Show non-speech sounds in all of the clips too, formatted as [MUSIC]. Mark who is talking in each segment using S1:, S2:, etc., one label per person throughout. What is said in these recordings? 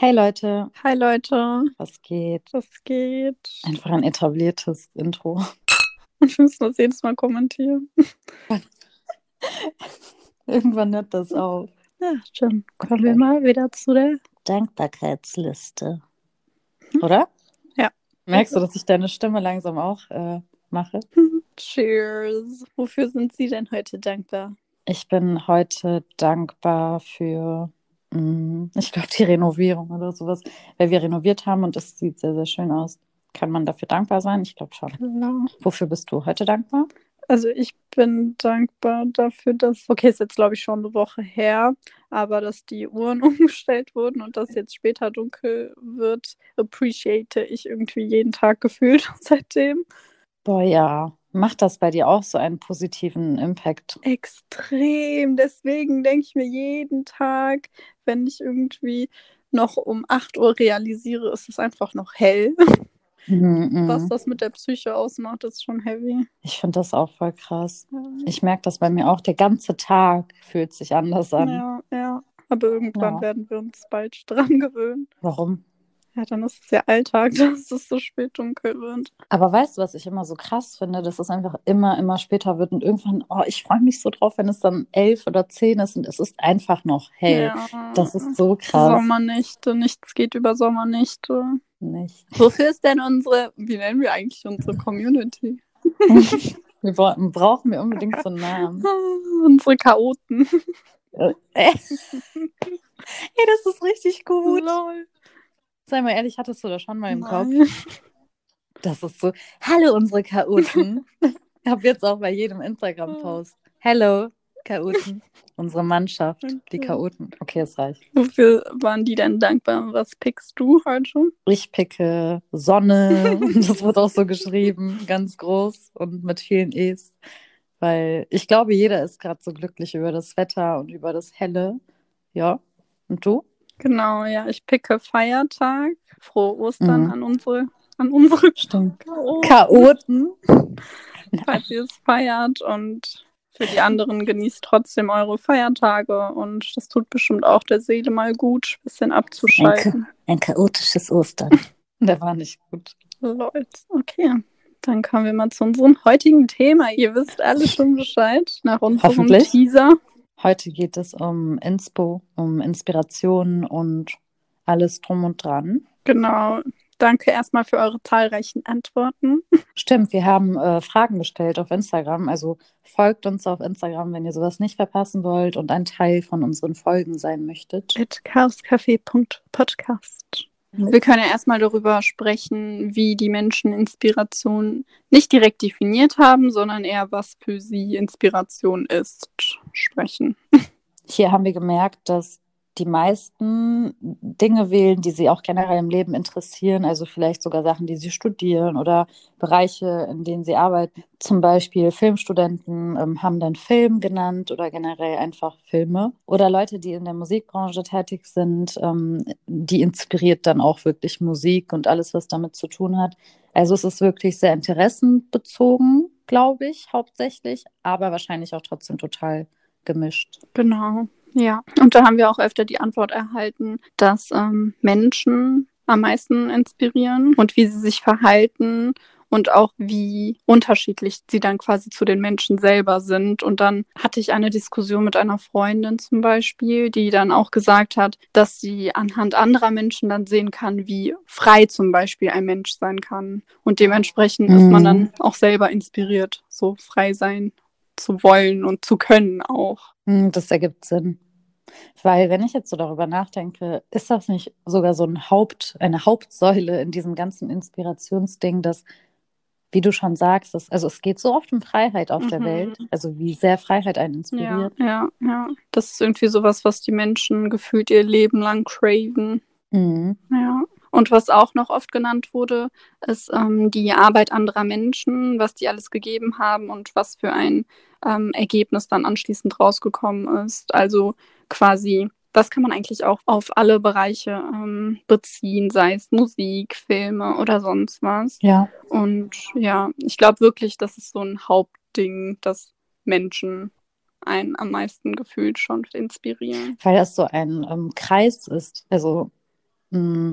S1: Hey Leute,
S2: Hi Leute,
S1: was geht?
S2: was geht?
S1: Einfach ein etabliertes Intro.
S2: Und wir müssen das jedes Mal kommentieren. [LAUGHS]
S1: Irgendwann hört das auf.
S2: Ja, dann kommen wir mal wieder zu der.
S1: Dankbarkeitsliste. Oder?
S2: Ja.
S1: Merkst du, dass ich deine Stimme langsam auch äh, mache?
S2: Cheers. Wofür sind Sie denn heute dankbar?
S1: Ich bin heute dankbar für, ich glaube, die Renovierung oder sowas. Weil wir renoviert haben und es sieht sehr, sehr schön aus. Kann man dafür dankbar sein? Ich glaube schon.
S2: Genau.
S1: Wofür bist du heute dankbar?
S2: Also ich bin dankbar dafür, dass, okay, ist jetzt glaube ich schon eine Woche her, aber dass die Uhren [LAUGHS] umgestellt wurden und dass jetzt später dunkel wird, appreciate ich irgendwie jeden Tag gefühlt [LAUGHS] seitdem.
S1: Boah, ja. Macht das bei dir auch so einen positiven Impact?
S2: Extrem. Deswegen denke ich mir jeden Tag, wenn ich irgendwie noch um 8 Uhr realisiere, ist es einfach noch hell.
S1: Mhm,
S2: Was
S1: mhm.
S2: das mit der Psyche ausmacht, ist schon heavy.
S1: Ich finde das auch voll krass.
S2: Ja,
S1: Ich merke das bei mir auch. Der ganze Tag fühlt sich anders an.
S2: ja. ja. Aber irgendwann
S1: Ja.
S2: werden wir uns bald dran gewöhnen.
S1: Warum?
S2: Ja, dann ist es ja Alltag, [LAUGHS] dass es so spät dunkel wird.
S1: Aber weißt du, was ich immer so krass finde, dass es einfach immer, immer später wird und irgendwann, oh, ich freue mich so drauf, wenn es dann elf oder zehn ist und es ist einfach noch hell.
S2: Ja.
S1: Das ist so krass.
S2: Sommernächte, nichts geht über Sommernächte.
S1: Nicht.
S2: Wofür ist denn unsere, wie nennen wir eigentlich unsere Community? [LAUGHS]
S1: Wir brauchen, brauchen wir unbedingt so einen Namen. [LAUGHS]
S2: unsere Chaoten.
S1: Äh, Ey, das ist richtig gut.
S2: Lol.
S1: Sei mal ehrlich, hattest du das schon mal im Kopf?
S2: Nein. [LAUGHS]
S1: Das ist so, hallo unsere Chaoten. [LAUGHS] Ich habe jetzt auch bei jedem Instagram-Post. Hello, Chaoten. Unsere Mannschaft, die
S2: Okay.
S1: Chaoten. Okay, es reicht.
S2: Wofür waren die denn dankbar? Was pickst du heute?
S1: Ich picke Sonne. [LAUGHS] Das wird auch so geschrieben, ganz groß und mit vielen E's. Weil ich glaube, jeder ist gerade so glücklich über das Wetter und über das Helle. Ja. Und du?
S2: Genau, ja, ich picke Feiertag. Frohe Ostern
S1: Mhm.
S2: an unsere, an unsere. Chaoten, [LAUGHS] falls ihr es feiert. Und für die anderen genießt trotzdem eure Feiertage. Und das tut bestimmt auch der Seele mal gut, ein bisschen abzuschalten.
S1: Ein chaotisches Ostern. [LAUGHS] Der war nicht gut.
S2: Leute, okay. Dann kommen wir mal zu unserem heutigen Thema. Ihr wisst alle schon Bescheid nach unserem. Teaser.
S1: Heute geht es um Inspo, um Inspiration und alles drum und dran.
S2: Genau. Danke erstmal für eure zahlreichen Antworten.
S1: Stimmt, wir haben äh, Fragen gestellt auf Instagram. Also folgt uns auf Instagram, wenn ihr sowas nicht verpassen wollt und ein Teil von unseren Folgen sein möchtet.
S2: At chaoscafé.podcast. Wir können ja erstmal darüber sprechen, wie die Menschen Inspiration nicht direkt definiert haben, sondern eher, was für sie Inspiration ist, sprechen.
S1: Hier haben wir gemerkt, dass die meisten Dinge wählen, die sie auch generell im Leben interessieren, also vielleicht sogar Sachen, die sie studieren oder Bereiche, in denen sie arbeiten. Zum Beispiel Filmstudenten ähm, haben dann Film genannt oder generell einfach Filme. Oder Leute, die in der Musikbranche tätig sind, ähm, die inspiriert dann auch wirklich Musik und alles, was damit zu tun hat. Also es ist wirklich sehr interessenbezogen, glaube ich, hauptsächlich, aber wahrscheinlich auch trotzdem total gemischt.
S2: Genau, ja. Und da haben wir auch öfter die Antwort erhalten, dass ähm, Menschen am meisten inspirieren und wie sie sich verhalten und auch wie unterschiedlich sie dann quasi zu den Menschen selber sind. Und dann hatte ich eine Diskussion mit einer Freundin zum Beispiel, die dann auch gesagt hat, dass sie anhand anderer Menschen dann sehen kann, wie frei zum Beispiel ein Mensch sein kann. Und dementsprechend ist man
S1: Mhm.
S2: dann auch selber inspiriert, so frei sein zu wollen und zu können auch.
S1: Hm, Das ergibt Sinn. Weil, wenn ich jetzt so darüber nachdenke, ist das nicht sogar so ein Haupt, eine Hauptsäule in diesem ganzen Inspirationsding, dass, wie du schon sagst, es, also es geht so oft um Freiheit auf der
S2: Mhm.
S1: Welt, also wie sehr Freiheit einen
S2: Ja,
S1: inspiriert.
S2: ja, ja. Das ist irgendwie sowas, was die Menschen gefühlt ihr Leben lang craven.
S1: Mhm.
S2: Ja. Und was auch noch oft genannt wurde, ist ähm, die Arbeit anderer Menschen, was die alles gegeben haben und was für ein ähm, Ergebnis dann anschließend rausgekommen ist. Also quasi, das kann man eigentlich auch auf alle Bereiche ähm, beziehen, sei es Musik, Filme oder sonst was.
S1: Ja,
S2: Und ja, ich glaube wirklich, das ist so ein Hauptding, dass Menschen einen am meisten gefühlt schon inspirieren.
S1: weil das so ein ähm, Kreis ist. Also Mm,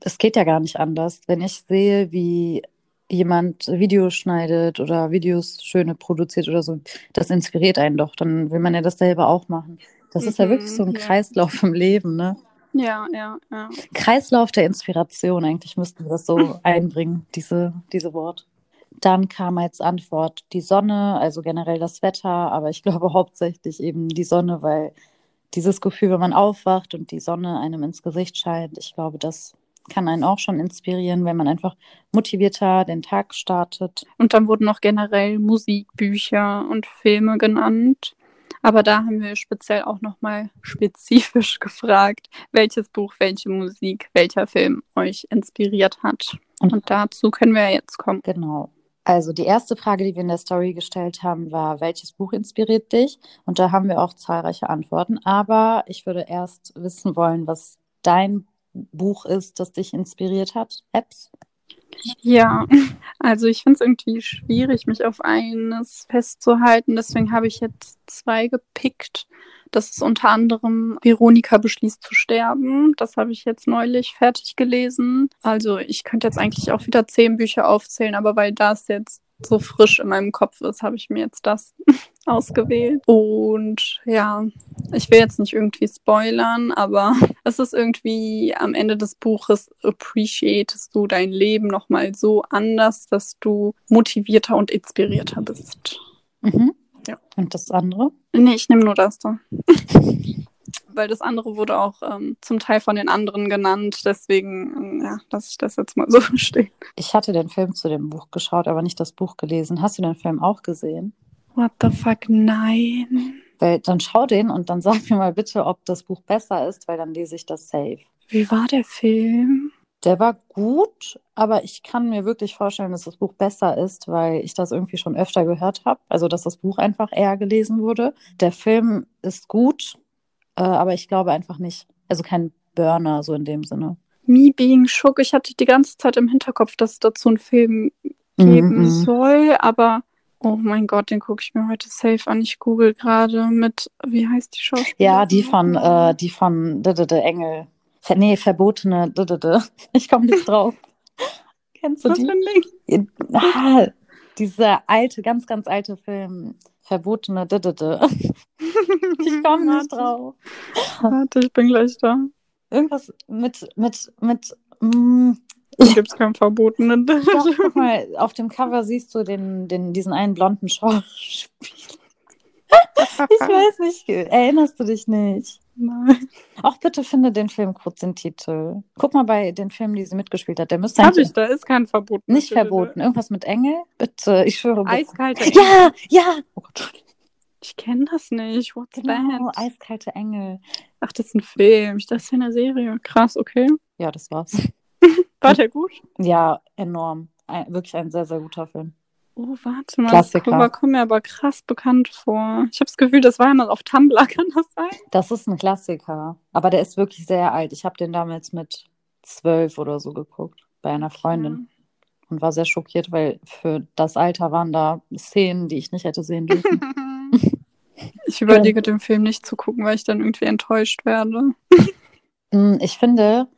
S1: Es geht ja gar nicht anders. Wenn ich sehe, wie jemand Videos schneidet oder Videos schöne produziert oder so, das inspiriert einen doch. Dann will man ja das selber auch machen. Das ist ja wirklich so ein
S2: Mhm, ja.
S1: Kreislauf im Leben, ne?
S2: Ja, ja, ja.
S1: Kreislauf der Inspiration, eigentlich müssten wir das so [LAUGHS] einbringen, diese, diese Wort. Dann kam als Antwort die Sonne, also generell das Wetter, aber ich glaube [LAUGHS] hauptsächlich eben die Sonne, weil dieses Gefühl, wenn man aufwacht und die Sonne einem ins Gesicht scheint, ich glaube, das kann einen auch schon inspirieren, wenn man einfach motivierter den Tag startet.
S2: Und dann wurden noch generell Musik, Bücher und Filme genannt. Aber da haben wir speziell auch nochmal spezifisch [LAUGHS] gefragt, welches Buch, welche Musik, welcher Film euch inspiriert hat.
S1: Und-
S2: Und dazu können wir jetzt kommen.
S1: Genau. Also die erste Frage, die wir in der Story gestellt haben, war, welches Buch inspiriert dich? Und da haben wir auch zahlreiche Antworten. Aber ich würde erst wissen wollen, was dein Buch ist, das dich inspiriert hat. Apps?
S2: Ja, [LAUGHS] also ich finde es irgendwie schwierig, mich auf eines festzuhalten. Deswegen habe ich jetzt zwei gepickt. Das ist unter anderem Veronika beschließt zu sterben. Das habe ich jetzt neulich fertig gelesen. Also ich könnte jetzt eigentlich auch wieder zehn Bücher aufzählen, aber weil das jetzt so frisch in meinem Kopf ist, habe ich mir jetzt das [LAUGHS] ausgewählt. Und ja, ich will jetzt nicht irgendwie spoilern, aber [LAUGHS] es ist irgendwie am Ende des Buches appreciatest du dein Leben nochmal so anders, dass du motivierter und inspirierter bist.
S1: Mhm.
S2: Ja.
S1: Und das andere?
S2: Nee, ich nehme nur das da. [LAUGHS] Weil das andere wurde auch ähm, zum Teil von den anderen genannt. Deswegen, ähm, ja, lasse ich das jetzt mal so [LAUGHS] stehen.
S1: Ich hatte den Film zu dem Buch geschaut, aber nicht das Buch gelesen. Hast du den Film auch gesehen?
S2: What the fuck, nein.
S1: Weil dann schau den und dann [LAUGHS] sag mir mal bitte, ob das Buch besser ist, weil dann lese ich das safe.
S2: Wie war der Film?
S1: Der war gut, aber ich kann mir wirklich vorstellen, dass das Buch besser ist, weil ich das irgendwie schon öfter gehört habe. Also, dass das Buch einfach eher gelesen wurde. Der Film ist gut, äh, aber ich glaube einfach nicht. Also kein Burner, so in dem Sinne.
S2: Me Being Shook. Ich hatte die ganze Zeit im Hinterkopf, dass es dazu einen Film geben
S1: Mhm.
S2: soll, aber oh mein Gott, den gucke ich mir heute safe an. Ich google gerade mit, wie heißt die Schauspielerin?
S1: Ja, die von, äh, die von D -D -D Engel. Ver nee, verbotene. [LAUGHS] Ich komme nicht drauf. [LAUGHS] Kennst du
S2: Was für
S1: die?
S2: ein Ding?
S1: Ah, dieser alte, ganz, ganz alte Film. Verbotene D -D -D. Ich komme nicht drauf.
S2: Warte, ich bin gleich da.
S1: Irgendwas mit, mit, mit, mm,
S2: gibt es kein verbotenen.
S1: doch, guck mal, auf dem Cover siehst du den, den, diesen einen blonden Schauspieler. [LAUGHS] Ich weiß nicht, erinnerst du dich nicht?
S2: Nein.
S1: Auch bitte finde den Film kurz den Titel. Guck mal bei den Filmen, die sie mitgespielt hat. Der müsste
S2: Hab ich, da ist kein verboten.
S1: nicht verboten. Irgendwas mit Engel? Bitte, ich schwöre. bitte.
S2: Eiskalte Engel.
S1: Ja, ja. Oh Gott.
S2: Ich kenne das nicht. What's
S1: Genau,
S2: that?
S1: eiskalte Engel.
S2: Ach, das ist ein Film. Ich dachte, das ist eine Serie. Krass, okay.
S1: Ja, das war's. [LAUGHS]
S2: War der gut?
S1: Ja, enorm. Ein, wirklich ein sehr, sehr guter Film.
S2: Oh, warte mal.
S1: Klassiker.
S2: Das Cover kommt mir aber krass bekannt vor. Ich habe das Gefühl, das war ja mal auf Tumblr, [LAUGHS] kann das sein?
S1: Das ist ein Klassiker. Aber der ist wirklich sehr alt. Ich habe den damals mit zwölf oder so geguckt. Bei einer Freundin. Und war sehr schockiert, weil für das Alter waren da Szenen, die ich nicht hätte sehen dürfen. [LAUGHS] [LAUGHS]
S2: Ich überlege, den Film nicht zu gucken, weil ich dann irgendwie enttäuscht werde.
S1: Mm, Ich finde,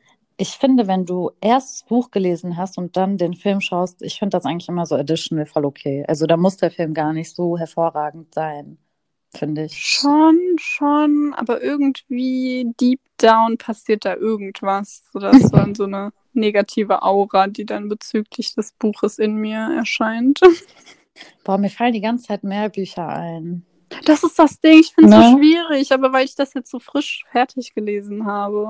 S1: ich finde, wenn du erst das Buch gelesen hast und dann den Film schaust, ich finde das eigentlich immer so additional voll okay. Also da muss der Film gar nicht so hervorragend sein, finde ich.
S2: Schon, schon, aber irgendwie deep down passiert da irgendwas, sodass dann so eine negative Aura, die dann bezüglich des Buches in mir erscheint. [LAUGHS]
S1: Boah, mir fallen die ganze Zeit mehr Bücher ein.
S2: Das ist das Ding, ich finde es so
S1: Ne?
S2: schwierig, aber weil ich das jetzt so frisch fertig gelesen habe.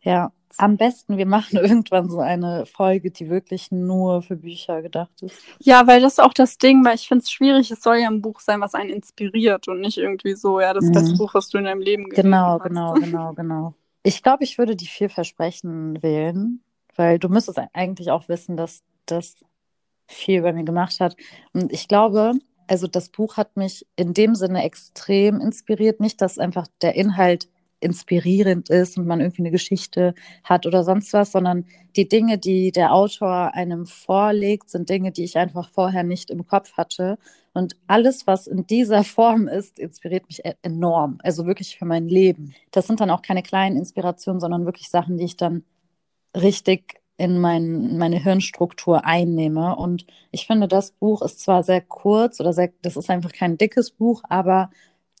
S1: Ja, am besten, wir machen [LAUGHS] irgendwann so eine Folge, die wirklich nur für Bücher gedacht ist.
S2: Ja, weil das ist auch das Ding, weil ich finde es schwierig, es soll ja ein Buch sein, was einen inspiriert und nicht irgendwie so, ja, das
S1: Mhm.
S2: beste Buch, was du in deinem Leben gelesen
S1: Genau,
S2: hast.
S1: genau, [LAUGHS] genau, genau. Ich glaube, ich würde die vier Versprechen wählen, weil du müsstest eigentlich auch wissen, dass das viel bei mir gemacht hat. Und ich glaube, also das Buch hat mich in dem Sinne extrem inspiriert. Nicht, dass einfach der Inhalt inspirierend ist und man irgendwie eine Geschichte hat oder sonst was, sondern die Dinge, die der Autor einem vorlegt, sind Dinge, die ich einfach vorher nicht im Kopf hatte. Und alles, was in dieser [LAUGHS] Form ist, inspiriert mich e-, enorm. Also wirklich für mein Leben. Das sind dann auch keine kleinen Inspirationen, sondern wirklich Sachen, die ich dann richtig in mein, meine Hirnstruktur einnehme. Und ich finde, das Buch ist zwar sehr kurz oder sehr, das ist einfach kein dickes Buch, aber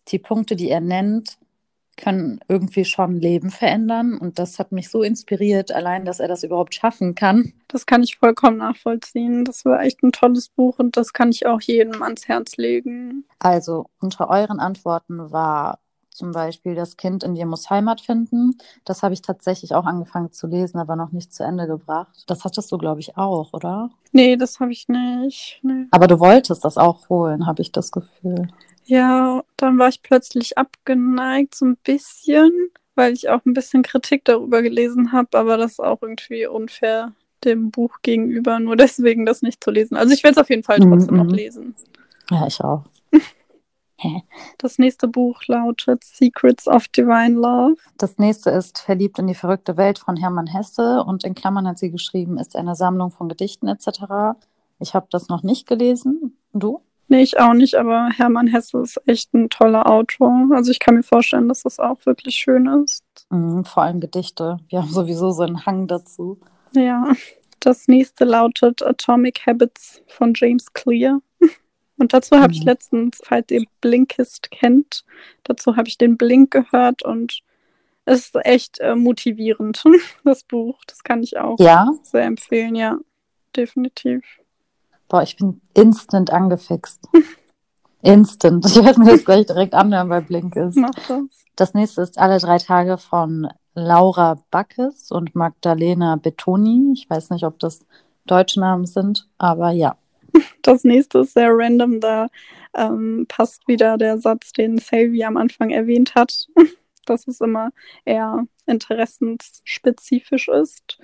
S1: die Punkte, die er nennt, können irgendwie schon Leben verändern. Und das hat mich so inspiriert, allein, dass er das überhaupt schaffen kann.
S2: Das kann ich vollkommen nachvollziehen. Das war echt ein tolles Buch und das kann ich auch jedem ans Herz legen.
S1: Also, unter euren Antworten war zum Beispiel Das Kind in dir muss Heimat finden. Das habe ich tatsächlich auch angefangen zu lesen, aber noch nicht zu Ende gebracht. Das hattest du, glaube ich, auch, oder?
S2: Nee, das habe ich nicht. Nee.
S1: Aber du wolltest das auch holen, habe ich das Gefühl.
S2: Ja, dann war ich plötzlich abgeneigt, so ein bisschen, weil ich auch ein bisschen Kritik darüber gelesen habe, aber das ist auch irgendwie unfair dem Buch gegenüber, nur [LAUGHS] deswegen das nicht zu lesen. Also ich werde es auf jeden Fall trotzdem mm -mm. noch lesen.
S1: Ja, ich auch. [LAUGHS]
S2: Das nächste Buch lautet Secrets of Divine Love.
S1: Das nächste ist Verliebt in die verrückte Welt von Hermann Hesse und in Klammern hat sie geschrieben, ist eine Sammlung von Gedichten etc. Ich habe das noch nicht gelesen. Du?
S2: Nee, ich auch nicht, aber Hermann Hesse ist echt ein toller Autor. Also ich kann mir vorstellen, dass das auch wirklich schön ist.
S1: Mhm, vor allem Gedichte. Wir haben sowieso so einen Hang dazu.
S2: Ja. Das nächste lautet Atomic Habits von James Clear. Und dazu habe mhm. ich letztens, falls ihr Blinkist kennt, dazu habe ich den Blink gehört und es ist echt äh, motivierend, [LAUGHS] das Buch. Das kann ich auch
S1: ja?
S2: sehr empfehlen, ja, definitiv.
S1: Boah, ich bin instant angefixt. [LAUGHS] instant. Ich werde mir das gleich direkt anhören bei Blinkist.
S2: Mach das.
S1: Das nächste ist Alle drei Tage von Laura Backes und Magdalena Betoni. Ich weiß nicht, ob das deutsche Namen sind, aber ja. [LAUGHS]
S2: Das nächste ist sehr random, da ähm, passt wieder der Satz, den Selvi am Anfang erwähnt hat, [LAUGHS] dass es immer eher interessensspezifisch ist.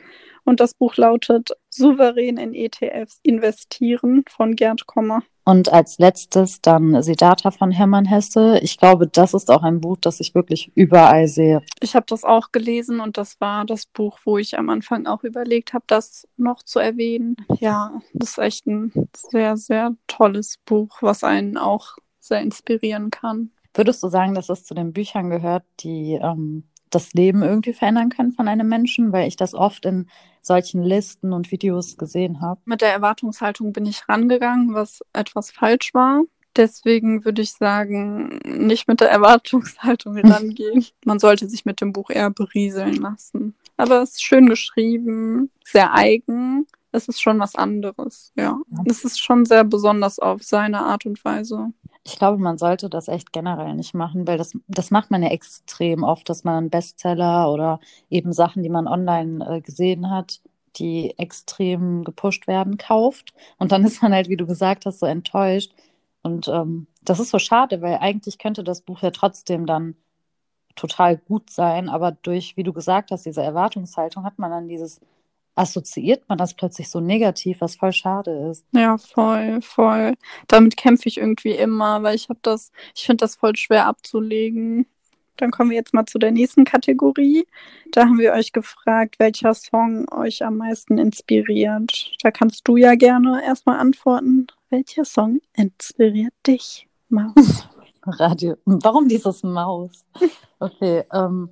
S2: Und das Buch lautet Souverän in ETFs investieren von Gerd Kommer.
S1: Und als letztes dann Siddhartha von Hermann Hesse. Ich glaube, das ist auch ein Buch, das ich wirklich überall sehe.
S2: Ich habe das auch gelesen und das war das Buch, wo ich am Anfang auch überlegt habe, das noch zu erwähnen. Ja, das ist echt ein sehr, sehr tolles Buch, was einen auch sehr inspirieren kann.
S1: Würdest du sagen, dass es zu den Büchern gehört, die ähm, das Leben irgendwie verändern können von einem Menschen, weil ich das oft in solchen Listen und Videos gesehen habe.
S2: Mit der Erwartungshaltung bin ich rangegangen, was etwas falsch war. Deswegen würde ich sagen, nicht mit der Erwartungshaltung [LAUGHS] rangehen. Man sollte sich mit dem Buch eher berieseln lassen. Aber es ist schön geschrieben, sehr eigen. Es ist schon was anderes, ja. ja. Es ist schon sehr besonders auf seine Art und Weise.
S1: Ich glaube, man sollte das echt generell nicht machen, weil das, das macht man ja extrem oft, dass man Bestseller oder eben Sachen, die man online äh, gesehen hat, die extrem gepusht werden, kauft. Und dann ist man halt, wie du gesagt hast, so enttäuscht. Und ähm, das ist so schade, weil eigentlich könnte das Buch ja trotzdem dann total gut sein, aber durch, wie du gesagt hast, diese Erwartungshaltung hat man dann dieses assoziiert man das plötzlich so negativ, was voll schade ist.
S2: Ja, voll, voll. Damit kämpfe ich irgendwie immer, weil ich habe das, ich finde das voll schwer abzulegen. Dann kommen wir jetzt mal zu der nächsten Kategorie. Da haben wir euch gefragt, welcher Song euch am meisten inspiriert. Da kannst du ja gerne erstmal antworten. Welcher Song inspiriert dich, Maus? [LAUGHS]
S1: Radio. Warum dieses Maus? [LAUGHS] Okay, ähm,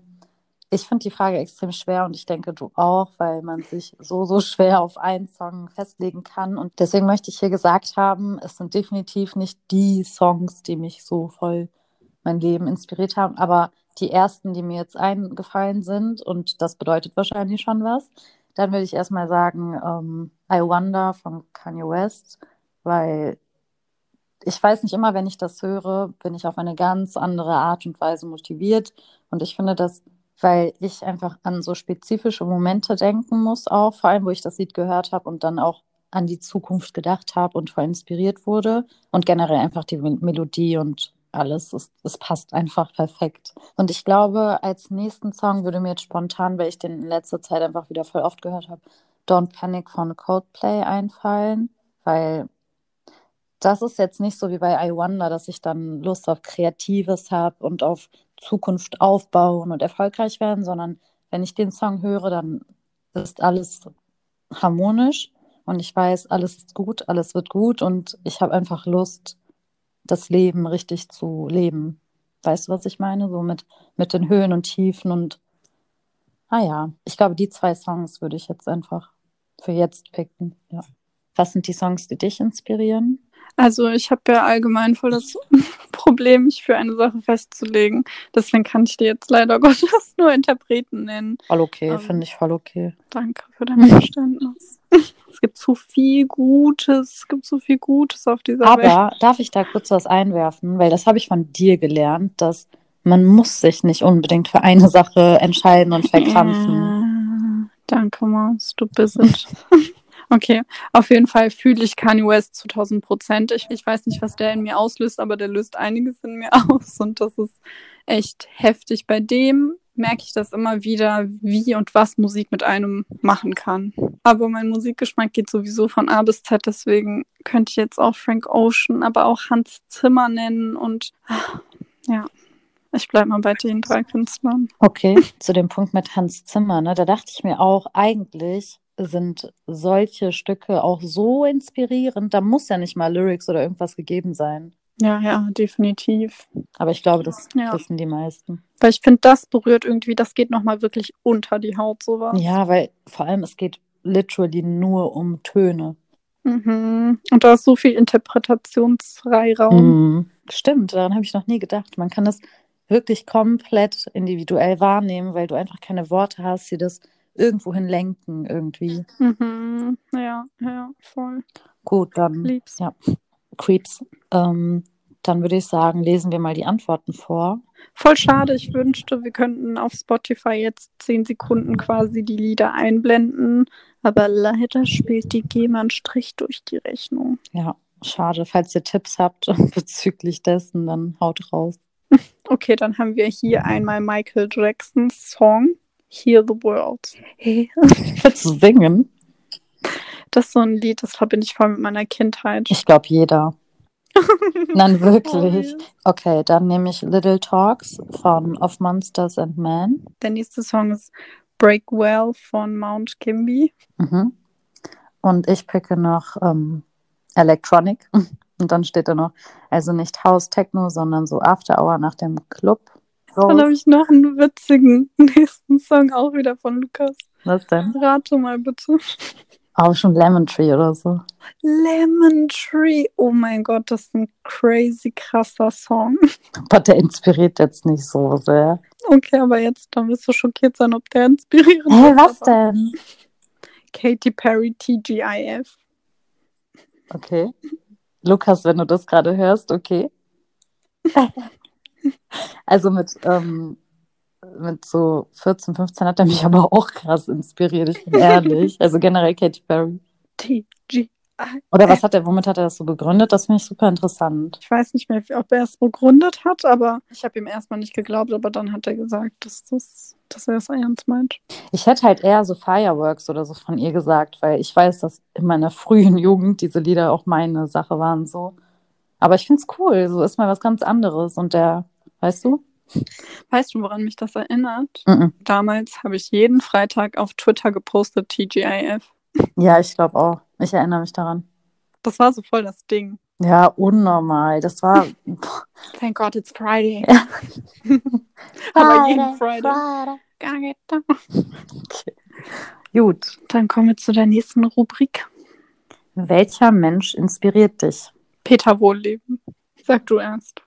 S1: ich finde die Frage extrem schwer und ich denke du auch, weil man sich so, so schwer auf einen Song festlegen kann. Und deswegen möchte ich hier gesagt haben, es sind definitiv nicht die Songs, die mich so voll mein Leben inspiriert haben, aber die ersten, die mir jetzt eingefallen sind, und das bedeutet wahrscheinlich schon was, dann würde ich erstmal sagen, ähm, I Wonder von Kanye West, weil ich weiß nicht immer, wenn ich das höre, bin ich auf eine ganz andere Art und Weise motiviert. Und ich finde, dass weil ich einfach an so spezifische Momente denken muss, auch vor allem, wo ich das Lied gehört habe und dann auch an die Zukunft gedacht habe und voll inspiriert wurde. Und generell einfach die Melodie und alles, es, es passt einfach perfekt. Und ich glaube, als nächsten Song würde mir jetzt spontan, weil ich den in letzter Zeit einfach wieder voll oft gehört habe, Don't Panic von Coldplay einfallen, weil das ist jetzt nicht so wie bei I Wonder, dass ich dann Lust auf Kreatives habe und auf Zukunft aufbauen und erfolgreich werden, sondern wenn ich den Song höre, dann ist alles harmonisch und ich weiß, alles ist gut, alles wird gut und ich habe einfach Lust, das Leben richtig zu leben. Weißt du, was ich meine? So mit, mit den Höhen und Tiefen und ah ja, ich glaube, die zwei Songs würde ich jetzt einfach für jetzt picken. Ja. Was sind die Songs, die dich inspirieren?
S2: Also ich habe ja allgemein voll das Problem, mich für eine Sache festzulegen. Deswegen kann ich dir jetzt leider [LAUGHS] Gottes nur Interpreten nennen.
S1: Voll okay, ähm, finde ich voll okay.
S2: Danke für dein Verständnis. [LAUGHS] es gibt so viel Gutes, es gibt so viel Gutes auf dieser
S1: Aber
S2: Welt.
S1: Aber darf ich da kurz was einwerfen? Weil das habe ich von dir gelernt, dass man muss sich nicht unbedingt für eine Sache entscheiden und [LAUGHS] verkrampfen.
S2: Äh, danke, Maus, du bist es. Okay, auf jeden Fall fühle ich Kanye West zu 1000 Prozent. Ich, ich weiß nicht, was der in mir auslöst, aber der löst einiges in mir [LAUGHS] aus und das ist echt heftig. Bei dem merke ich das immer wieder, wie und was Musik mit einem machen kann. Aber mein Musikgeschmack geht sowieso von A bis Z, deswegen könnte ich jetzt auch Frank Ocean, aber auch Hans Zimmer nennen und ja. Ich bleibe mal bei den drei Künstlern.
S1: Okay, zu dem Punkt mit Hans Zimmer, ne, da dachte ich mir auch, eigentlich sind solche Stücke auch so inspirierend. Da muss ja nicht mal Lyrics oder irgendwas gegeben sein.
S2: Ja, ja, definitiv.
S1: Aber ich glaube, das ja. wissen die meisten.
S2: Weil ich finde, das berührt irgendwie, das geht nochmal wirklich unter die Haut, sowas.
S1: Ja, weil vor allem es geht literally nur um Töne.
S2: Mhm. Und da ist so viel Interpretationsfreiraum.
S1: Mhm. Stimmt, daran habe ich noch nie gedacht. Man kann das wirklich komplett individuell wahrnehmen, weil du einfach keine Worte hast, die das irgendwohin lenken irgendwie.
S2: Mhm. Ja, ja, voll.
S1: Gut, dann.
S2: Lieb's.
S1: Ja. Creeps. Ähm, dann würde ich sagen, lesen wir mal die Antworten vor.
S2: Voll schade. Ich wünschte, wir könnten auf Spotify jetzt zehn Sekunden quasi die Lieder einblenden. Aber leider spielt die GEMA einen Strich durch die Rechnung.
S1: Ja, schade. Falls ihr Tipps habt [LAUGHS] bezüglich dessen, dann haut raus.
S2: Okay, dann haben wir hier einmal Michael Jacksons Song Hear the World.
S1: Hey. [LAUGHS] Willst du singen?
S2: Das ist so ein Lied, das verbinde ich voll mit meiner Kindheit.
S1: Ich glaube, jeder. [LAUGHS] Nein, wirklich. Okay, dann nehme ich Little Talks von Of Monsters and Men.
S2: Der nächste Song ist Break Well von Mount Kimby.
S1: Mhm. Und ich picke noch ähm, Electronic. [LAUGHS] Und dann steht da noch, also nicht House Techno, sondern so After Hour nach dem Club.
S2: So. Dann habe ich noch einen witzigen [LAUGHS] nächsten Song auch wieder von Lukas.
S1: Was denn?
S2: Rate mal bitte.
S1: Auch schon Lemon Tree oder so.
S2: Lemon Tree, oh mein Gott, das ist ein crazy krasser Song. [LAUGHS]
S1: Aber der inspiriert jetzt nicht so sehr.
S2: Okay, aber jetzt, dann wirst du schockiert sein, ob der inspiriert.
S1: Hä, hey, was denn?
S2: Katy Perry TGIF.
S1: Okay. Lukas, wenn du das gerade hörst, okay. [LAUGHS] [LAUGHS] also mit, ähm, mit so 14, 15 hat er mich aber auch krass inspiriert, ich bin ehrlich. [LAUGHS] Also generell Katy Perry.
S2: TG.
S1: Oder was hat er, womit hat er das so begründet? Das finde ich super interessant.
S2: Ich weiß nicht mehr, ob er es begründet hat, aber ich habe ihm erstmal nicht geglaubt, aber dann hat er gesagt, dass, das, dass er es ernst meint.
S1: Ich hätte halt eher so Fireworks oder so von ihr gesagt, weil ich weiß, dass in meiner frühen Jugend diese Lieder auch meine Sache waren so. Aber ich finde es cool, so ist mal was ganz anderes und der, weißt du?
S2: Weißt du, woran mich das erinnert?
S1: Mm -mm.
S2: Damals habe ich jeden Freitag auf Twitter gepostet TGIF.
S1: Ja, ich glaube auch. Ich erinnere mich daran.
S2: Das war so voll das Ding.
S1: Ja, unnormal. Das war.
S2: Thank God it's Friday. [LAUGHS] Aber jeden Friday.
S1: Friday. Okay. Gut.
S2: Dann kommen wir zu der nächsten Rubrik.
S1: Welcher Mensch inspiriert dich?
S2: Peter Wohlleben. Sag du erst.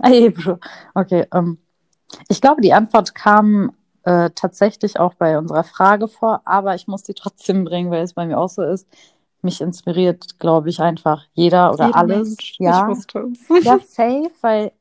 S2: [LAUGHS]
S1: Okay, ähm, ich glaube, die Antwort kam äh, tatsächlich auch bei unserer Frage vor, aber ich muss die trotzdem bringen, weil es bei mir auch so ist. Mich inspiriert, glaube ich, einfach jeder oder
S2: jeder
S1: alles.
S2: Mensch.
S1: Ja,
S2: ich wusste es.
S1: ja, [LAUGHS] safe, weil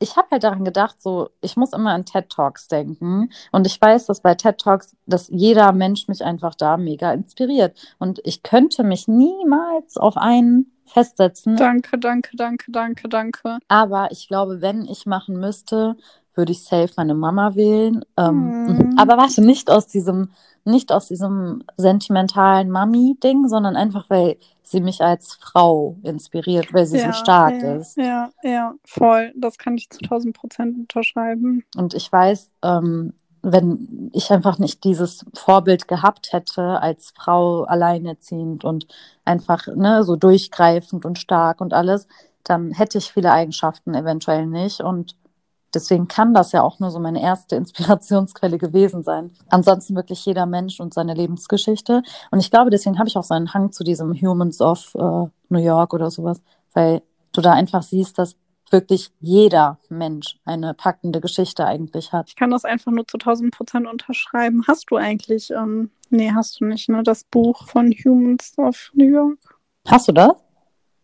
S1: ich habe halt daran gedacht, so, ich muss immer an TED Talks denken. Und ich weiß, dass bei TED Talks, dass jeder Mensch mich einfach da mega inspiriert. Und ich könnte mich niemals auf einen festsetzen.
S2: Danke, danke, danke, danke, danke.
S1: Aber ich glaube, wenn ich machen müsste, würde ich safe meine Mama wählen. Ähm,
S2: Mhm.
S1: Aber warte, nicht aus diesem, nicht aus diesem sentimentalen Mami-Ding, sondern einfach, weil sie mich als Frau inspiriert, weil sie so stark
S2: ja,
S1: ist.
S2: Ja, ja, voll. Das kann ich zu 1000 Prozent unterschreiben.
S1: Und ich weiß, ähm, wenn ich einfach nicht dieses Vorbild gehabt hätte als Frau alleinerziehend und einfach ne, so durchgreifend und stark und alles, dann hätte ich viele Eigenschaften eventuell nicht. Und deswegen kann das ja auch nur so meine erste [LAUGHS] Inspirationsquelle gewesen sein. Ansonsten wirklich jeder Mensch und seine Lebensgeschichte. Und ich glaube, deswegen habe ich auch so einen Hang zu diesem Humans of äh, New York oder sowas, weil du da einfach siehst, dass wirklich jeder Mensch eine packende Geschichte eigentlich hat.
S2: Ich kann das einfach nur zu 1000 Prozent unterschreiben. Hast du eigentlich, ähm, nee, hast du nicht, ne, das Buch von Humans of New York?
S1: Hast du das?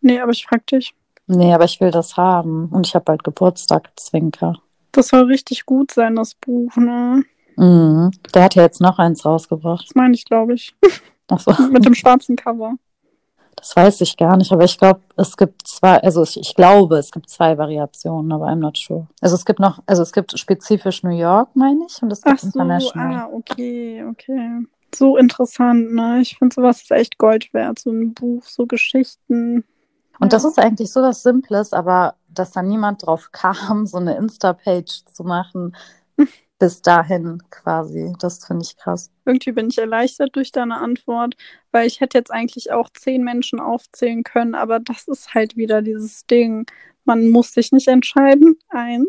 S2: Nee, aber ich frag dich.
S1: Nee, aber ich will das haben. Und ich habe bald Geburtstag, Zwinker.
S2: Das soll richtig gut sein, das Buch, ne?
S1: Mhm. Der hat ja jetzt noch eins rausgebracht.
S2: Das meine ich, glaube ich. [LAUGHS]
S1: Ach so.
S2: Mit dem schwarzen Cover.
S1: Das weiß ich gar nicht, aber ich glaube, es gibt zwei, also ich, ich glaube, es gibt zwei Variationen, aber I'm not sure. Also es gibt noch, also es gibt spezifisch New York, meine ich, und es
S2: Ach
S1: gibt
S2: so,
S1: International.
S2: ah, okay, okay. So interessant, ne? Ich finde sowas ist echt Gold wert. So ein Buch, so Geschichten.
S1: Und
S2: Ja.
S1: das ist eigentlich so was Simples, aber dass da niemand drauf [LAUGHS] kam, so eine Insta-Page zu machen, [LAUGHS] bis dahin quasi. Das finde ich krass.
S2: Irgendwie bin ich erleichtert durch deine Antwort, weil ich hätte jetzt eigentlich auch zehn Menschen aufzählen können, aber das ist halt wieder dieses Ding. Man muss sich nicht entscheiden, eins.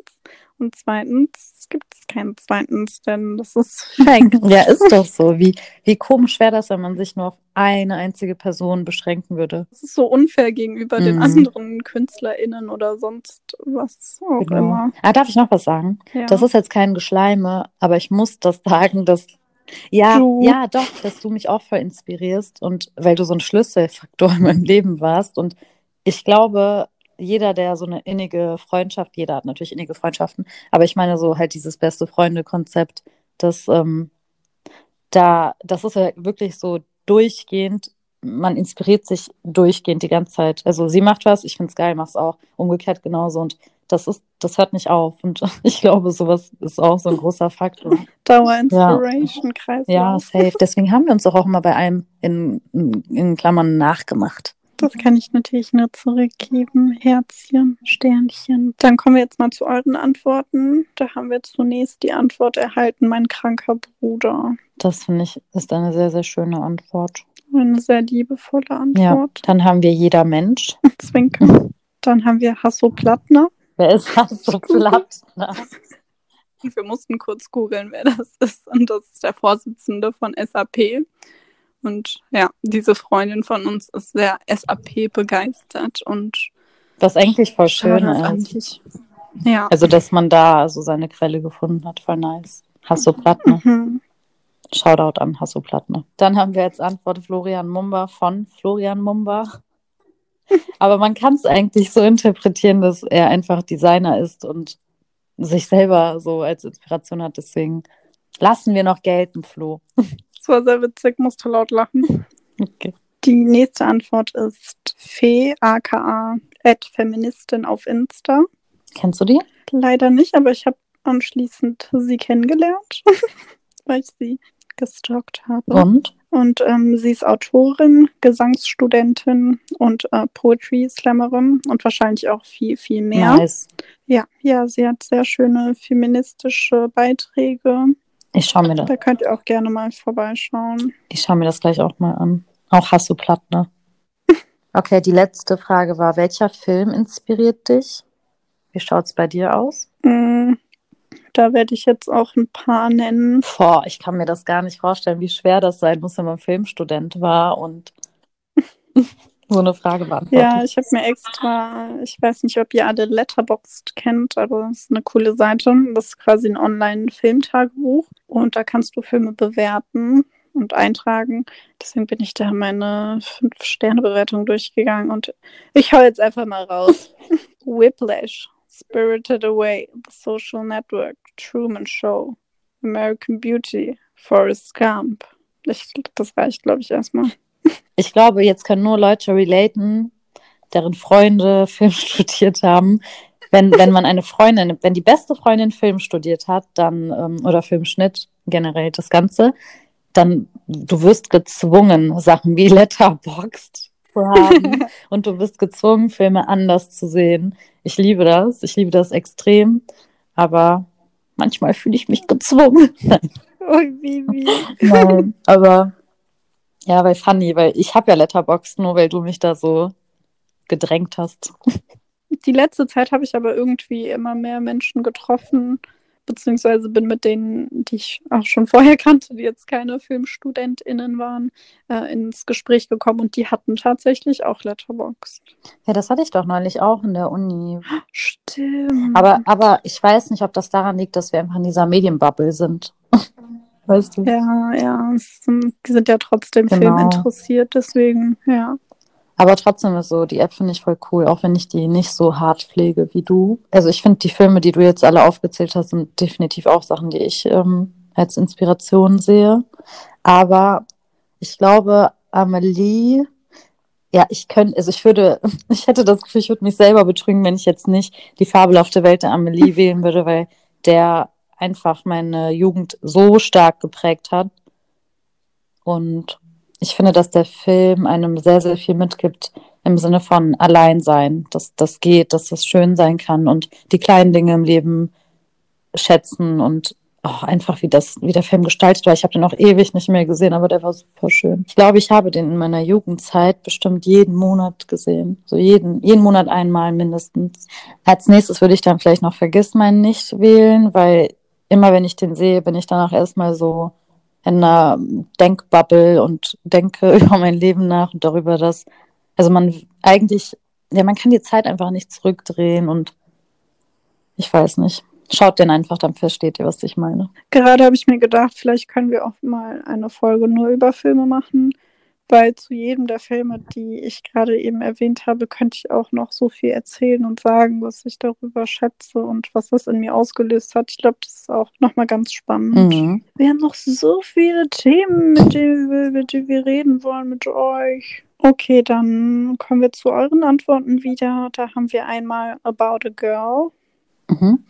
S2: Und zweitens gibt es keinen zweitens, denn das ist fake. [LAUGHS]
S1: Ja, ist doch so. Wie, wie komisch wäre das, wenn man sich nur auf eine einzige Person beschränken würde.
S2: Das ist so unfair gegenüber den
S1: Mhm.
S2: anderen KünstlerInnen oder sonst was auch
S1: Genau.
S2: immer.
S1: Ah, darf ich noch was sagen?
S2: Ja.
S1: Das ist jetzt kein Geschleime, aber ich muss das sagen, dass ja,
S2: Du.
S1: ja, doch, dass du mich auch voll inspirierst und weil du so ein Schlüsselfaktor in meinem Leben warst und ich glaube, jeder, der so eine innige Freundschaft, jeder hat natürlich innige Freundschaften, aber ich meine so halt dieses beste Freunde-Konzept, das ähm, da, das ist ja wirklich so durchgehend, man inspiriert sich durchgehend die ganze Zeit. Also sie macht was, ich finde es geil, mach's auch, umgekehrt genauso und das ist, das hört nicht auf und [LAUGHS] ich glaube, sowas ist auch so ein großer Faktor.
S2: Dauer Inspiration Kreislauf.
S1: Ja, safe. Deswegen haben wir uns doch auch immer bei einem in, in Klammern nachgemacht.
S2: Das kann ich natürlich nur zurückgeben. Herzchen, Sternchen. Dann kommen wir jetzt mal zu euren Antworten. Da haben wir zunächst die Antwort erhalten, mein kranker Bruder.
S1: Das finde ich ist eine sehr, sehr schöne Antwort.
S2: Eine sehr liebevolle
S1: Ja,
S2: Antwort.
S1: dann haben wir jeder Mensch. [LAUGHS]
S2: Zwinker. Dann haben wir Hasso Plattner.
S1: Wer ist das so platt? ne?
S2: Wir mussten kurz googeln, wer das ist. Und das ist der Vorsitzende von SAP. Und ja, diese Freundin von uns ist sehr SAP begeistert und
S1: Was eigentlich voll schön ist.
S2: eigentlich. Ja.
S1: Also, dass man da so seine Quelle gefunden hat, voll nice. Hasso Plattner.
S2: Mhm.
S1: Shoutout an Hasso Plattner. Dann haben wir jetzt Antwort Florian Mumba von Florian Mumba. [LAUGHS] Aber man kann es eigentlich so interpretieren, dass er einfach Designer ist und sich selber so als Inspiration hat. Deswegen lassen wir noch gelten, Flo. [LAUGHS]
S2: Das war sehr witzig, musste laut lachen.
S1: Okay.
S2: Die nächste Antwort ist Fee, aka Feministin auf Insta.
S1: Kennst du die?
S2: Leider nicht, aber ich habe anschließend sie kennengelernt, [LAUGHS] weil ich sie gestalkt habe.
S1: Und?
S2: Und ähm, sie ist Autorin, Gesangsstudentin und äh, Poetry Slammerin und wahrscheinlich auch viel, viel mehr.
S1: Nice.
S2: Ja, ja, sie hat sehr schöne feministische Beiträge.
S1: Ich schaue mir, das-
S2: Da könnt ihr auch gerne mal vorbeischauen.
S1: ich schau mir das gleich auch mal an. Auch Hasso Plattner. [LAUGHS] Okay, die letzte Frage war, welcher Film inspiriert dich? Wie schaut's bei dir aus?
S2: Mm, Da werde ich jetzt auch ein paar nennen.
S1: Boah, ich kann mir das gar nicht vorstellen, wie schwer das sein muss, wenn man Filmstudent war und [LAUGHS] so eine Frage beantwortet.
S2: Ja, ich habe mir extra, ich weiß nicht, ob ihr alle Letterboxd kennt, aber es ist eine coole Seite. Das ist quasi ein Online-Filmtagebuch und da kannst du Filme bewerten und eintragen. Deswegen bin ich da meine Fünf-Sterne-Bewertung durchgegangen und ich hau jetzt einfach mal raus. [LAUGHS] Whiplash, Spirited Away, The Social Network, Truman Show, American Beauty, Forrest Gump. Ich, das reicht, glaube ich, erstmal.
S1: Ich glaube, jetzt können nur Leute relaten, deren Freunde [LAUGHS] Film studiert haben, wenn, wenn man eine Freundin, wenn die beste Freundin Film studiert hat, dann, ähm, oder Filmschnitt generell das Ganze, dann du wirst gezwungen, Sachen wie Letterboxd zu haben [LAUGHS] und du bist gezwungen, Filme anders zu sehen. Ich liebe das, ich liebe das extrem, aber manchmal fühle ich mich gezwungen.
S2: Oh, Bibi. [LAUGHS]
S1: Nein, aber ja, weil funny, weil ich habe ja Letterboxd, nur weil du mich da so gedrängt hast. [LAUGHS]
S2: Die letzte Zeit habe ich aber irgendwie immer mehr Menschen getroffen, beziehungsweise bin mit denen, die ich auch schon vorher kannte, die jetzt keine FilmstudentInnen waren, äh, ins Gespräch gekommen und die hatten tatsächlich auch Letterboxd.
S1: Ja, das hatte ich doch neulich auch in der Uni.
S2: Stimmt.
S1: Aber, aber ich weiß nicht, ob das daran liegt, dass wir einfach in dieser Medienbubble sind. Weißt du?
S2: Ja, ja, sind, die sind ja trotzdem genau. Film interessiert, deswegen, ja.
S1: Aber trotzdem ist so, die App finde ich voll cool, auch wenn ich die nicht so hart pflege wie du. Also ich finde die Filme, die du jetzt alle aufgezählt hast, sind definitiv auch Sachen, die ich ähm, als Inspiration sehe. Aber ich glaube, Amelie, ja, ich könnte, also ich würde, [LAUGHS] ich hätte das Gefühl, ich würde mich selber betrügen, wenn ich jetzt nicht die fabelhafte Welt der Amelie [LAUGHS] wählen würde, weil der einfach meine Jugend so stark geprägt hat. Und ich finde, dass der Film einem sehr, sehr viel mitgibt im Sinne von Alleinsein, dass das geht, dass das schön sein kann und die kleinen Dinge im Leben schätzen und oh, einfach wie das, wie der Film gestaltet war. Ich habe den auch ewig nicht mehr gesehen, aber der war super schön. Ich glaube, ich habe den in meiner Jugendzeit bestimmt jeden Monat gesehen. So jeden, jeden Monat einmal mindestens. Als nächstes würde ich dann vielleicht noch Vergiss meinen nicht wählen, weil immer wenn ich den sehe, bin ich danach erstmal so in einer Denkbubble und denke [LAUGHS] über mein Leben nach und darüber, dass, also man eigentlich, ja, man kann die Zeit einfach nicht zurückdrehen und ich weiß nicht. Schaut den einfach, dann versteht ihr, was ich meine.
S2: Gerade habe ich mir gedacht, vielleicht können wir auch mal eine Folge nur über Filme machen weil zu jedem der Filme, die ich gerade eben erwähnt habe, könnte ich auch noch so viel erzählen und sagen, was ich darüber schätze und was das in mir ausgelöst hat. Ich glaube, das ist auch nochmal ganz spannend. Mhm. Wir haben noch so viele Themen, mit denen, wir, mit denen wir reden wollen mit euch. Okay, dann kommen wir zu euren Antworten wieder. Da haben wir einmal About a Girl.
S1: Mhm.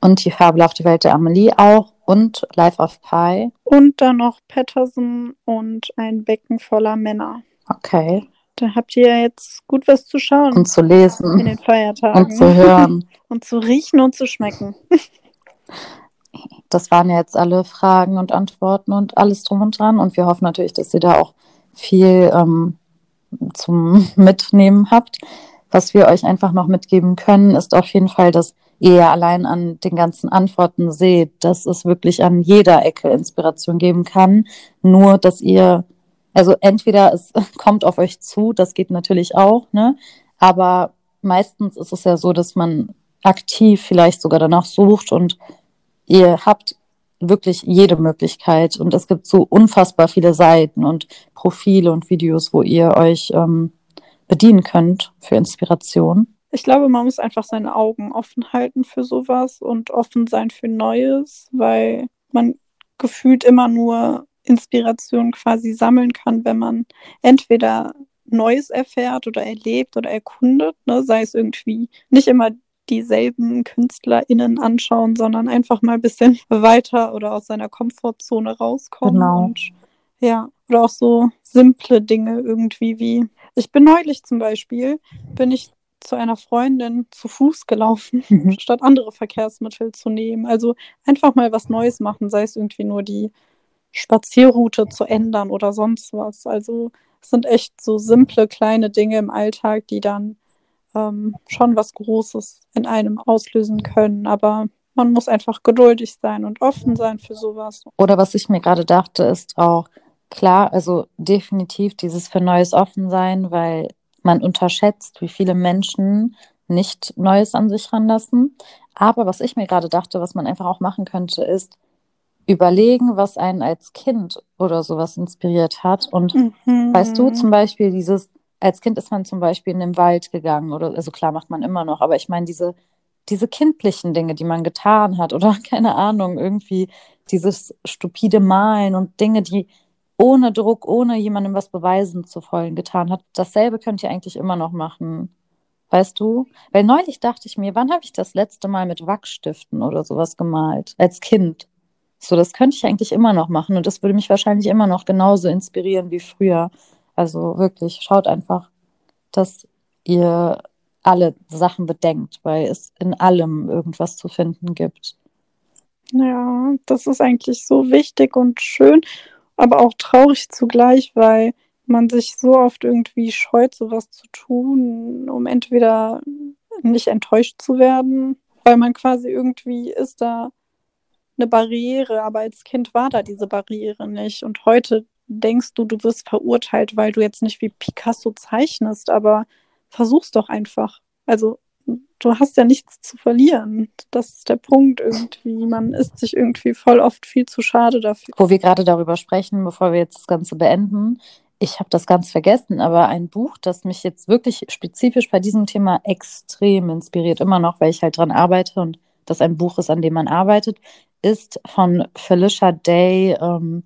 S1: Und die fabelhafte Welt der Amelie auch und Life of Pi.
S2: Und dann noch Patterson und ein Becken voller Männer.
S1: Okay.
S2: Da habt ihr jetzt gut was zu schauen.
S1: Und zu lesen.
S2: In den Feiertagen.
S1: Und zu hören. [LAUGHS]
S2: und zu riechen und zu schmecken.
S1: das waren ja jetzt alle Fragen und Antworten und alles drum und dran. Und wir hoffen natürlich, dass ihr da auch viel ähm, zum Mitnehmen habt. Was wir euch einfach noch mitgeben können, ist auf jeden Fall, dass ihr allein an den ganzen Antworten seht, dass es wirklich an jeder Ecke Inspiration geben kann. Nur, dass ihr, also entweder es [LAUGHS] kommt auf euch zu, das geht natürlich auch, ne? Aber meistens ist es ja so, dass man aktiv vielleicht sogar danach sucht und ihr habt wirklich jede Möglichkeit und es gibt so unfassbar viele Seiten und Profile und Videos, wo ihr euch ähm, bedienen könnt für Inspiration.
S2: Ich glaube, man muss einfach seine Augen offen halten für sowas und offen sein für Neues, weil man gefühlt immer nur Inspiration quasi sammeln kann, wenn man entweder Neues erfährt oder erlebt oder erkundet, ne? sei es irgendwie nicht immer dieselben KünstlerInnen anschauen, sondern einfach mal ein bisschen [LAUGHS] weiter oder aus seiner Komfortzone rauskommen.
S1: Genau.
S2: Und ja, oder auch so simple Dinge irgendwie wie. Ich bin neulich zum Beispiel, bin ich zu einer Freundin zu Fuß gelaufen, mhm. [LAUGHS] statt andere Verkehrsmittel zu nehmen. Also einfach mal was Neues machen, sei es irgendwie nur die Spazierroute zu ändern oder sonst was. Also es sind echt so simple kleine Dinge im Alltag, die dann ähm, schon was Großes in einem auslösen können. Aber man muss einfach geduldig sein und offen sein für sowas.
S1: Oder was ich mir gerade dachte, ist auch klar, also definitiv dieses für Neues offen sein, weil man unterschätzt, wie viele Menschen nicht Neues an sich ranlassen. Aber was ich mir gerade dachte, was man einfach auch machen könnte, ist überlegen, was einen als Kind oder sowas inspiriert hat. Und mhm. weißt du, zum Beispiel dieses, als Kind ist man zum Beispiel in den Wald gegangen oder, also klar macht man immer noch, aber ich meine, diese, diese kindlichen Dinge, die man getan hat oder [LAUGHS] keine Ahnung, irgendwie dieses stupide Malen und Dinge, die ohne Druck, ohne jemandem was beweisen zu wollen getan hat. Dasselbe könnt ihr eigentlich immer noch machen, Weißt du? Weil neulich dachte ich mir, wann habe ich das letzte Mal mit Wachsstiften oder sowas gemalt? Als Kind. So, das könnte ich eigentlich immer noch machen und das würde mich wahrscheinlich immer noch genauso inspirieren wie früher. Also wirklich, schaut einfach, dass ihr alle Sachen bedenkt, weil es in allem irgendwas zu finden gibt.
S2: Ja, das ist eigentlich so wichtig und schön, aber auch traurig zugleich, weil man sich so oft irgendwie scheut, sowas zu tun, um entweder nicht enttäuscht zu werden, weil man quasi irgendwie ist da eine Barriere, aber als Kind war da diese Barriere nicht. Und heute denkst du, du wirst verurteilt, weil du jetzt nicht wie Picasso zeichnest, aber versuch's doch einfach. Also du hast ja nichts zu verlieren. Das ist der Punkt irgendwie. Man ist sich irgendwie voll oft viel zu schade dafür.
S1: Wo wir gerade darüber sprechen, bevor wir jetzt das Ganze beenden, ich habe das ganz vergessen, aber ein Buch, das mich jetzt wirklich spezifisch bei diesem Thema extrem inspiriert, immer noch, weil ich halt dran arbeite und das ein Buch ist, an dem man arbeitet, ist von Felicia Day. Ähm,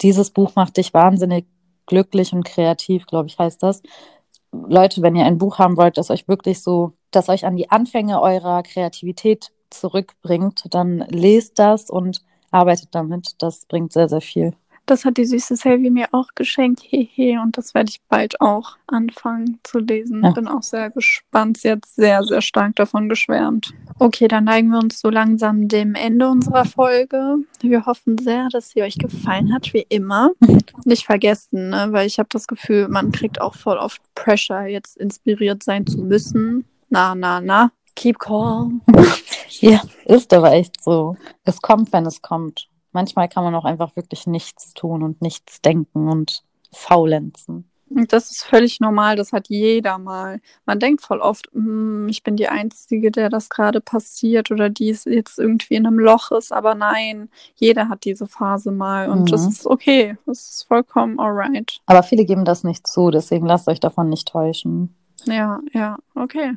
S1: dieses Buch macht dich wahnsinnig glücklich und kreativ, glaube ich, heißt das. Leute, wenn ihr ein Buch haben wollt, das euch wirklich so, das euch an die Anfänge eurer Kreativität zurückbringt, dann lest das und arbeitet damit. Das bringt sehr, sehr viel.
S2: Das hat die süße Selvi mir auch geschenkt. Hehe. Und das werde ich bald auch anfangen zu lesen. Ja. Bin auch sehr gespannt. Sie hat sehr, sehr stark davon geschwärmt. Okay, dann neigen wir uns so langsam dem Ende unserer Folge. Wir hoffen sehr, dass sie euch gefallen hat, wie immer. [LAUGHS] Nicht vergessen, ne? weil ich habe das Gefühl, man kriegt auch voll oft Pressure, jetzt inspiriert sein zu müssen. Na, na, na. Keep calm. [LAUGHS]
S1: ja, ist aber echt so. Es kommt, wenn es kommt. Manchmal kann man auch einfach wirklich nichts tun und nichts denken und faulenzen.
S2: Das ist völlig normal, das hat jeder mal. Man denkt voll oft, hm, ich bin die Einzige, der das gerade passiert oder die jetzt irgendwie in einem Loch ist, aber nein, jeder hat diese Phase mal und mhm. das ist okay, das ist vollkommen alright.
S1: Aber viele geben das nicht zu, deswegen lasst euch davon nicht täuschen.
S2: Ja, ja, okay.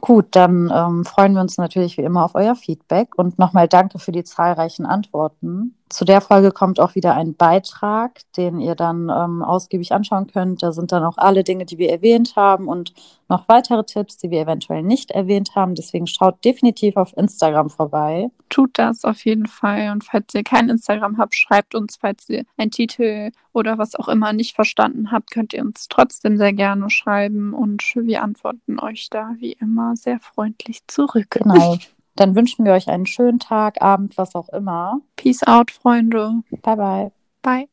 S1: Gut, dann ähm, freuen wir uns natürlich wie immer auf euer Feedback und nochmal danke für die zahlreichen Antworten. Zu der Folge kommt auch wieder ein Beitrag, den ihr dann ähm, ausgiebig anschauen könnt. Da sind dann auch alle Dinge, die wir erwähnt haben und noch weitere Tipps, die wir eventuell nicht erwähnt haben. Deswegen schaut definitiv auf Instagram vorbei.
S2: Tut das auf jeden Fall. Und falls ihr kein Instagram habt, schreibt uns, falls ihr einen Titel oder was auch immer nicht verstanden habt, könnt ihr uns trotzdem sehr gerne schreiben und wir antworten euch da wie immer sehr freundlich zurück.
S1: Genau. Dann wünschen wir euch einen schönen Tag, Abend, was auch immer.
S2: Peace out, Freunde.
S1: Bye, bye.
S2: Bye.